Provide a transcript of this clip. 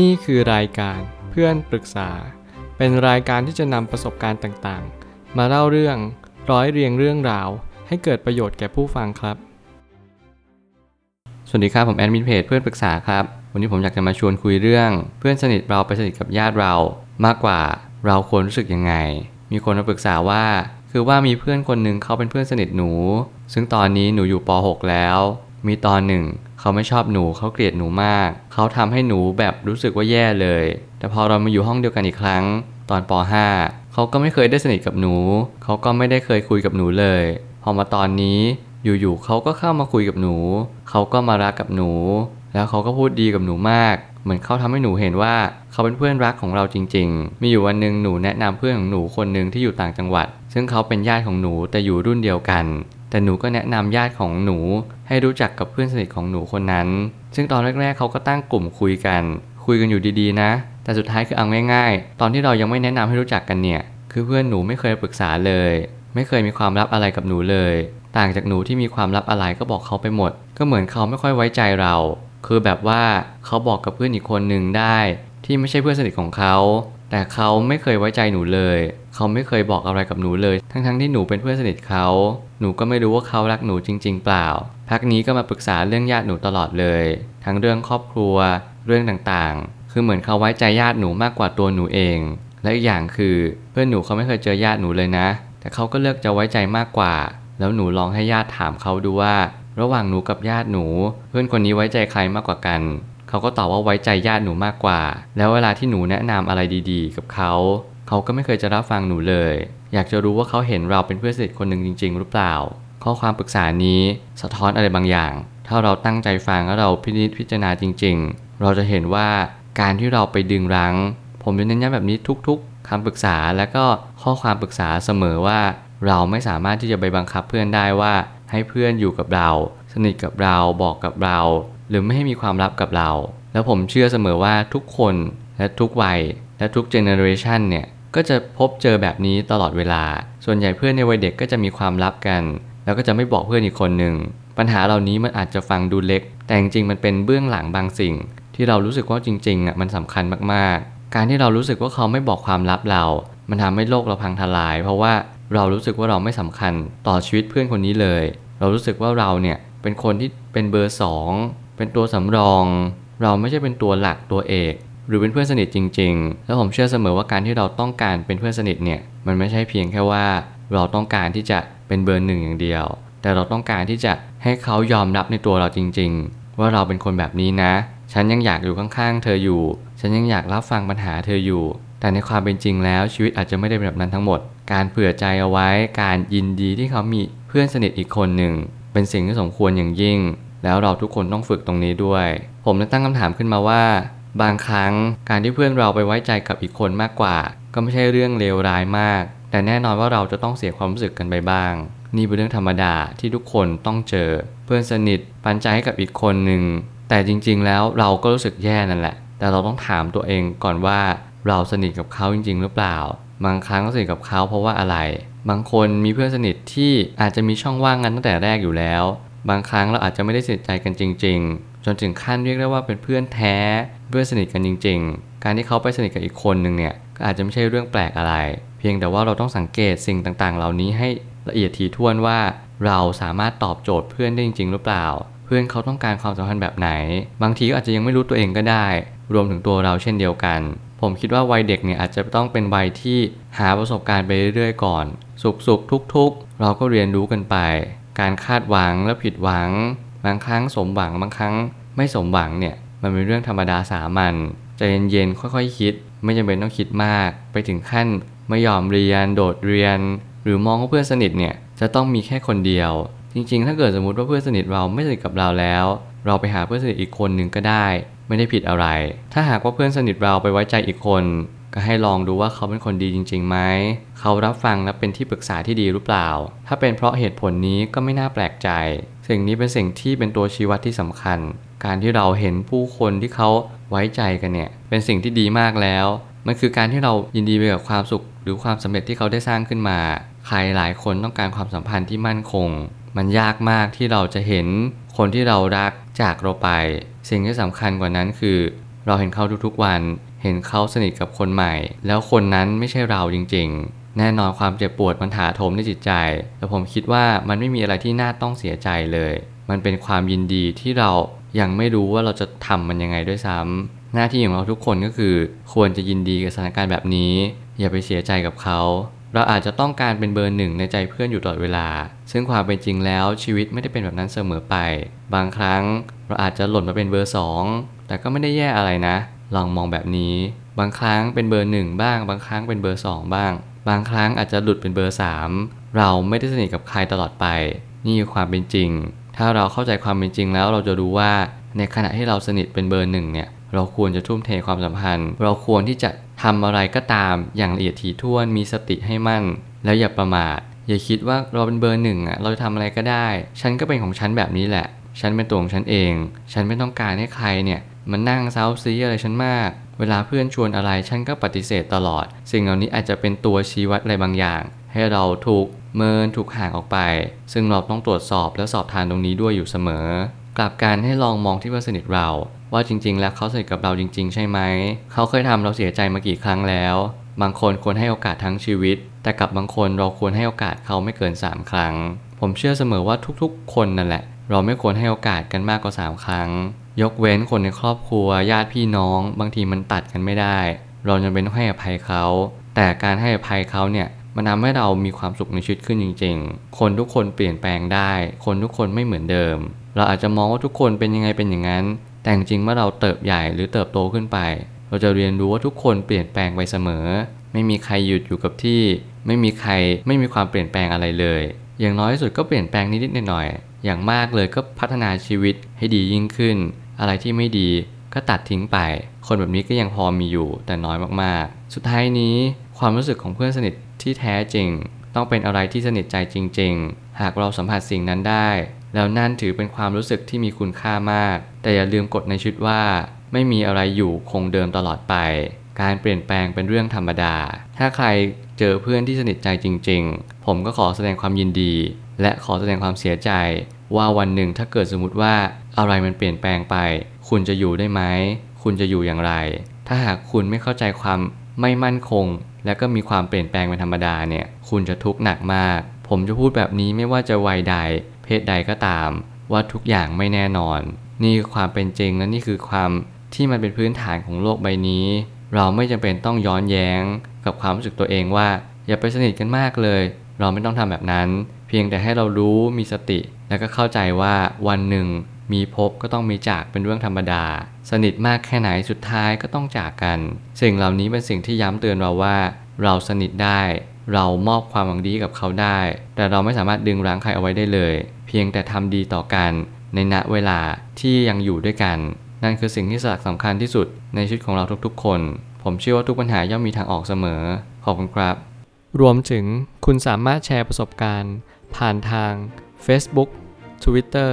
นี่คือรายการเพื่อนปรึกษา เป็นรายการที่จะนำประสบการณ์ต่างๆ มาเล่าเรื่องร้อยเรียงเรื่องราว ให้เกิดประโยชน์แก่ผู้ฟังครับ สวัสดีครับผมแอดมินเพจเพื่อนปรึกษาครับ วันนี้ผมอยากจะมาชวนคุยเรื่อง เพื่อนสนิทเราไปสนิทกับญาติเรา มากกว่าเราควรรู้สึกยังไง มีคนมาปรึกษาว่า คือว่ามีเพื่อนคนหนึ่งเขาเป็นเพื่อนสนิทหนู ซึ่งตอนนี้หนูอยู่ป .6 แล้ว มีตอนหนึ่ง เขาไม่ชอบหนูเขาเกลียดหนูมาก เขาทำให้หนูแบบรู้สึกว่าแย่เลย แต่พอเรามาอยู่ห้องเดียวกันอีกครั้ง ตอนป .5 เขาก็ไม่เคยได้สนิทกับหนู เขาก็ไม่ได้เคยคุยกับหนูเลย พอมาตอนนี้อยู่ๆเขาก็เข้ามาคุยกับหนู เขาก็มารักกับหนู แล้วเขาก็พูดดีกับหนูมาก เหมือนเขาทำให้หนูเห็นว่าเขาเป็นเพื่อนรักของเราจริง ๆ มีอยู่วันหนึ่งหนูแนะนำเพื่อนของหนูคนหนึ่งที่อยู่ต่างจังหวัด ซึ่งเขาเป็นญาติของหนูแต่อยู่รุ่นเดียวกัน แต่หนูก็แนะนำญาติของหนูให้รู้จักกับเพื่อนสนิทของหนูคนนั้น ซึ่งตอนแรกๆเขาก็ตั้งกลุ่มคุยกัน คุยกันอยู่ดีๆนะ แต่สุดท้ายคือเอาง่ายๆ ตอนที่เรายังไม่แนะนำให้รู้จักกันเนี่ย คือเพื่อนหนูไม่เคยปรึกษาเลย ไม่เคยมีความลับอะไรกับหนูเลย ต่างจากหนูที่มีความลับอะไรก็บอกเขาไปหมด ก็เหมือนเขาไม่ค่อยไว้ใจเรา คือแบบว่าเขาบอกกับเพื่อนอีกคนหนึ่งได้ ที่ไม่ใช่เพื่อนสนิทของเขา แต่เขาไม่เคยไว้ใจหนูเลย เขาไม่เคยบอกอะไรกับหนูเลย ทั้งๆที่หนูเป็นเพื่อนสนิทเขา หนูก็ไม่รู้ว่าเขารักหนูจริง ๆ เปล่า พักนี้ก็มาปรึกษาเรื่องญาติหนูตลอดเลย ทั้งเรื่องครอบครัว เรื่องต่างๆ คือเหมือนเขาไว้ใจญาติหนูมากกว่าตัวหนูเอง และอีกอย่างคือเพื่อนหนูเขาไม่เคยเจอญาติหนูเลยนะ แต่เขาก็เลือกจะไว้ใจมากกว่า แล้วหนูลองให้ญาติถามเขาดูว่า ระหว่างหนูกับญาติหนู เพื่อนคนนี้ไว้ใจใครมากกว่ากัน เขาก็ตอบว่าไว้ใจญาติหนูมากกว่า แล้วเวลาที่หนูแนะนำอะไรดีๆ กับเขาเขาก็ไม่เคยจะรับฟังหนูเลย อยากจะรู้ว่าเขาเห็นเราเป็นเพื่อนสนิทคนหนึ่งจริง ๆ หรือเปล่า ข้อความปรึกษานี้สะท้อนอะไรบางอย่าง ถ้าเราตั้งใจฟังและเราพินิจพิจารณาจริง ๆ เราจะเห็นว่าการที่เราไปดึงรั้ง ผมจะเน้นย้ำแบบนี้ทุกๆคำปรึกษาและก็ข้อความปรึกษาเสมอว่า เราไม่สามารถที่จะไปบังคับเพื่อนได้ว่าให้เพื่อนอยู่กับเรา สนิทกับเราบอกกับเรา หรือไม่ให้มีความลับกับเรา แล้วผมเชื่อเสมอว่าทุกคนและทุกวัย และทุกเจเนอเรชันเนี่ยก็จะพบเจอแบบนี้ตลอดเวลา ส่วนใหญ่เพื่อนในวัยเด็กก็จะมีความลับกัน แล้วก็จะไม่บอกเพื่อนอีกคนหนึ่ง ปัญหาเหล่านี้มันอาจจะฟังดูเล็ก แต่จริงๆมันเป็นเบื้องหลังบางสิ่ง ที่เรารู้สึกว่าจริงๆอะมันสำคัญมากๆ การที่เรารู้สึกว่าเขาไม่บอกความลับเรา มันทำให้โลกเราพังทลาย เพราะว่าเรารู้สึกว่าเราไม่สำคัญต่อชีวิตเพื่อนคนนี้เลย เรารู้สึกว่าเราเนี่ยเป็นคนที่เป็นเบอร์สอง เป็นตัวสำรอง เราไม่ใช่เป็นตัวหลักตัวเอก หรือเป็นเพื่อนสนิทจริง ๆ แล้วผมเชื่อเสมอว่าการที่เราต้องการเป็นเพื่อนสนิทเนี่ยมันไม่ใช่เพียงแค่ว่าเราต้องการที่จะเป็นเบอร์หนึ่งอย่างเดียว แต่เราต้องการที่จะให้เขายอมรับในตัวเราจริง ๆ ว่าเราเป็นคนแบบนี้นะ ฉันยังอยากอยู่ข้างๆ เธออยู่ ฉันยังอยากรับฟังปัญหาเธออยู่ แต่ในความเป็นจริงแล้วชีวิตอาจจะไม่ได้เป็นแบบนั้นทั้งหมด การเผื่อใจเอาไว้ การยินดีที่เขามีเพื่อนสนิทอีกคนหนึ่ง เป็นสิ่งที่สมควรอย่างยิ่ง แล้วเราทุกคนต้องฝึกตรงนี้ด้วย ผมเลยตั้งคำถามขึ้นมาว่า บางครั้งการที่เพื่อนเราไปไว้ใจกับอีกคนมากกว่า ก็ไม่ใช่เรื่องเลวร้ายมาก แต่แน่นอนว่าเราจะต้องเสียความรู้สึกกันไปบ้าง นี่เป็นเรื่องธรรมดาที่ทุกคนต้องเจอ เพื่อนสนิทปันใจให้กับอีกคนหนึ่งแต่จริง ๆ แล้วเราก็รู้สึกแย่นั่นแหละ แต่เราต้องถามตัวเองก่อนว่าเราสนิทกับเขาจริง ๆ หรือเปล่า บางครั้งก็สนิทกับเขาเพราะว่าอะไร บางคนมีเพื่อนสนิทที่อาจจะมีช่องว่างกันตั้งแต่แรกอยู่แล้ว บางครั้งเราอาจจะไม่ได้สนิทใจกันจริง ๆ จนถึงขั้นเรียกได้ว่าเป็นเพื่อนแท้เพื่อนสนิทกันจริง ๆ การที่เขาไปสนิทกับอีกคนหนึ่งเนี่ยก็อาจจะไม่ใช่เรื่องแปลกอะไร เพียงแต่ว่าเราต้องสังเกตสิ่งต่างๆ เหล่านี้ให้ละเอียดถี่ถ้วนว่า เราสามารถตอบโจทย์เพื่อนได้จริง ๆ หรือเปล่า เพื่อนเขาต้องการความสัมพันธ์แบบไหน บางทีก็อาจจะยังไม่รู้ตัวเองก็ได้ รวมถึงตัวเราเช่นเดียวกัน ผมคิดว่าวัยเด็กเนี่ยอาจจะต้องเป็นวัยที่หาประสบการณ์ไปเรื่อยๆก่อน สุขๆทุกๆ เราก็เรียนรู้กันไป การคาดหวังและผิดหวัง บางครั้งสมหวังบางครั้ง ไม่สมหวังเนี่ยมันเป็นเรื่องธรรมดาสามัญใจเย็นๆค่อยๆคิด ไม่จำเป็นต้องคิดมาก ไปถึงขั้นไม่ยอมเรียนโดดเรียน หรือมองว่าเพื่อนสนิทเนี่ยจะต้องมีแค่คนเดียว จริงๆ ถ้าเกิดสมมติว่าเพื่อนสนิทเราไม่สนิทกับเราแล้ว เราไปหาเพื่อนสนิทอีกคนหนึ่งก็ได้ ไม่ได้ผิดอะไร ถ้าหากว่าเพื่อนสนิทเราไปไว้ใจอีกคน ก็ให้ลองดูว่าเขาเป็นคนดีจริงๆไหมเขารับฟังและเป็นที่ปรึกษาที่ดีหรือเปล่า ถ้าเป็นเพราะเหตุผลนี้ก็ไม่น่าแปลกใจ สิ่งนี้เป็นสิ่งที่เป็นตัวชี้วัดที่สำคัญ การที่เราเห็นผู้คนที่เขาไว้ใจกันเนี่ยเป็นสิ่งที่ดีมากแล้ว มันคือการที่เรายินดีไปกับความสุข หรือความสำเร็จที่เขาได้สร้างขึ้นมา ใครหลายคนต้องการความสัมพันธ์ที่มั่นคง มันยากมากที่เราจะเห็นคนที่เรารักจากเราไป สิ่งที่สำคัญกว่านั้นคือ เราเห็นเขาทุกๆวัน เห็นเขาสนิทกับคนใหม่ แล้วคนนั้นไม่ใช่เราจริง ๆ แน่นอนความเจ็บปวดมันถาโถมในจิตใจ แต่ผมคิดว่ามันไม่มีอะไรที่น่าต้องเสียใจเลย มันเป็นความยินดีที่เรายังไม่รู้ว่าเราจะทำมันยังไงด้วยซ้ำหน้าที่ของเราทุกคนก็คือ ควรจะยินดีกับสถานการณ์แบบนี้ อย่าไปเสียใจกับเขาเราอาจจะต้องการเป็นเบอร์หนึ่งในใจเพื่อนอยู่ตลอดเวลา ซึ่งความเป็นจริงแล้วชีวิตไม่ได้เป็นแบบนั้นเสมอไป บางครั้งเราอาจจะหล่นมาเป็นเบอร์สองแต่ก็ไม่ได้แย่อะไรนะ ลองมองแบบนี้ บางครั้งเป็นเบอร์หนึ่งบ้าง บางครั้งเป็นเบอร์สองบ้าง บางครั้งอาจจะหลุดเป็นเบอร์สามเราไม่ได้สนิทกับใครตลอดไป นี่คือความเป็นจริง ถ้าเราเข้าใจความเป็นจริงแล้วเราจะรู้ว่า ในขณะที่เราสนิทเป็นเบอร์หนึ่งเนี่ยเราควรจะทุ่มเทความสัมพันธ์ เราควรที่จะทำอะไรก็ตามอย่างละเอียดถี่ถ้วนมีสติให้มั่น แล้วอย่าประมาทอย่าคิดว่าเราเป็นเบอร์หนึ่งอะเราจะทำอะไรก็ได้ ฉันก็เป็นของฉันแบบนี้แหละ ฉันเป็นตัวของฉันเอง ฉันไม่ต้องการให้ใครเนี่ย มันนั่งเซาซีอะไรฉันมาก เวลาเพื่อนชวนอะไรฉันก็ปฏิเสธตลอด สิ่งเหล่านี้อาจจะเป็นตัวชี้วัดอะไรบางอย่าง ให้เราถูกเมินถูกห่างออกไป ซึ่งเราต้องตรวจสอบและสอบทานตรงนี้ด้วยอยู่เสมอ กลับการให้ลองมองที่เพื่อนสนิทเรา ว่าจริง ๆ แล้วเขาสนิทกับเราจริง ๆ ใช่ไหม เขาเคยทำเราเสียใจมากี่ครั้งแล้ว บางคนควรให้โอกาสทั้งชีวิต แต่กับบางคนเราควรให้โอกาสเขาไม่เกิน 3 ครั้ง ผมเชื่อเสมอว่าทุกๆ คนนั่นแหละ เราไม่ควรให้โอกาสกันมากกว่า 3 ครั้ง ยกเว้นคนในครอบครัวญาติพี่น้อง บางทีมันตัดกันไม่ได้ เราจำเป็นต้องให้อภัยเขา แต่การให้อภัยเขาเนี่ยมันทำให้เรามีความสุขในชีวิตขึ้นจริง ๆ คนทุกคนเปลี่ยนแปลงได้ คนทุกคนไม่เหมือนเดิม เราอาจจะมองว่าทุกคนเป็นยังไงเป็นอย่างนั้น แต่จริงๆเมื่อเราเติบใหญ่หรือเติบโตขึ้นไป เราจะเรียนรู้ว่าทุกคนเปลี่ยนแปลงไปเสมอ ไม่มีใครหยุดอยู่กับที่ ไม่มีใครไม่มีความเปลี่ยนแปลงอะไรเลย อย่างน้อยที่สุดก็เปลี่ยนแปลงนิดๆหน่อยๆอย่างมากเลยก็พัฒนาชีวิตให้ดียิ่งขึ้น อะไรที่ไม่ดีก็ตัดทิ้งไป คนแบบนี้ก็ยังพอมีอยู่แต่น้อยมากๆ สุดท้ายนี้ความรู้สึกของเพื่อนสนิทที่แท้จริง ต้องเป็นอะไรที่สนิทใจจริง ๆ หากเราสัมผัสสิ่งนั้นได้ แล้วนั่นถือเป็นความรู้สึกที่มีคุณค่ามาก แต่อย่าลืมกฎในชีวิตว่า ไม่มีอะไรอยู่คงเดิมตลอดไป การเปลี่ยนแปลงเป็นเรื่องธรรมดา ถ้าใครเจอเพื่อนที่สนิทใจจริง ๆ ผมก็ขอแสดงความยินดี และขอแสดงความเสียใจว่าวันหนึ่งถ้าเกิดสมมติว่า อะไรมันเปลี่ยนแปลงไป คุณจะอยู่ได้ไหม คุณจะอยู่อย่างไร ถ้าหากคุณไม่เข้าใจความไม่มั่นคง และก็มีความเปลี่ยนแปลงเป็นธรรมดาเนี่ย คุณจะทุกข์หนักมาก ผมจะพูดแบบนี้ไม่ว่าจะวัยใด เพศใดก็ตาม ว่าทุกอย่างไม่แน่นอน นี่คือความเป็นจริงและนี่คือความที่มันเป็นพื้นฐานของโลกใบนี้ เราไม่จำเป็นต้องย้อนแย้ง กับความรู้สึกตัวเองว่า อย่าไปสนิทกันมากเลย เราไม่ต้องทำแบบนั้น เพียงแต่ให้เรารู้มีสติ แล้วก็เข้าใจว่าวันหนึ่ง มีพบก็ต้องมีจากเป็นเรื่องธรรมดา สนิทมากแค่ไหนสุดท้ายก็ต้องจากกัน สิ่งเหล่านี้เป็นสิ่งที่ย้ำเตือนเราว่า เราสนิทได้ เรามอบความหวังดีกับเขาได้ แต่เราไม่สามารถดึงรั้งใครเอาไว้ได้เลย เพียงแต่ทำดีต่อกัน ในณเวลาที่ยังอยู่ด้วยกัน นั่นคือสิ่งที่สำคัญที่สุดในชีวิตของเราทุกๆ คน ผมเชื่อว่าทุกปัญหาย่อมมีทางออกเสมอ ขอบคุณครับ รวมถึงคุณสามารถแชร์ประสบการณ์ ผ่านทาง Facebook Twitter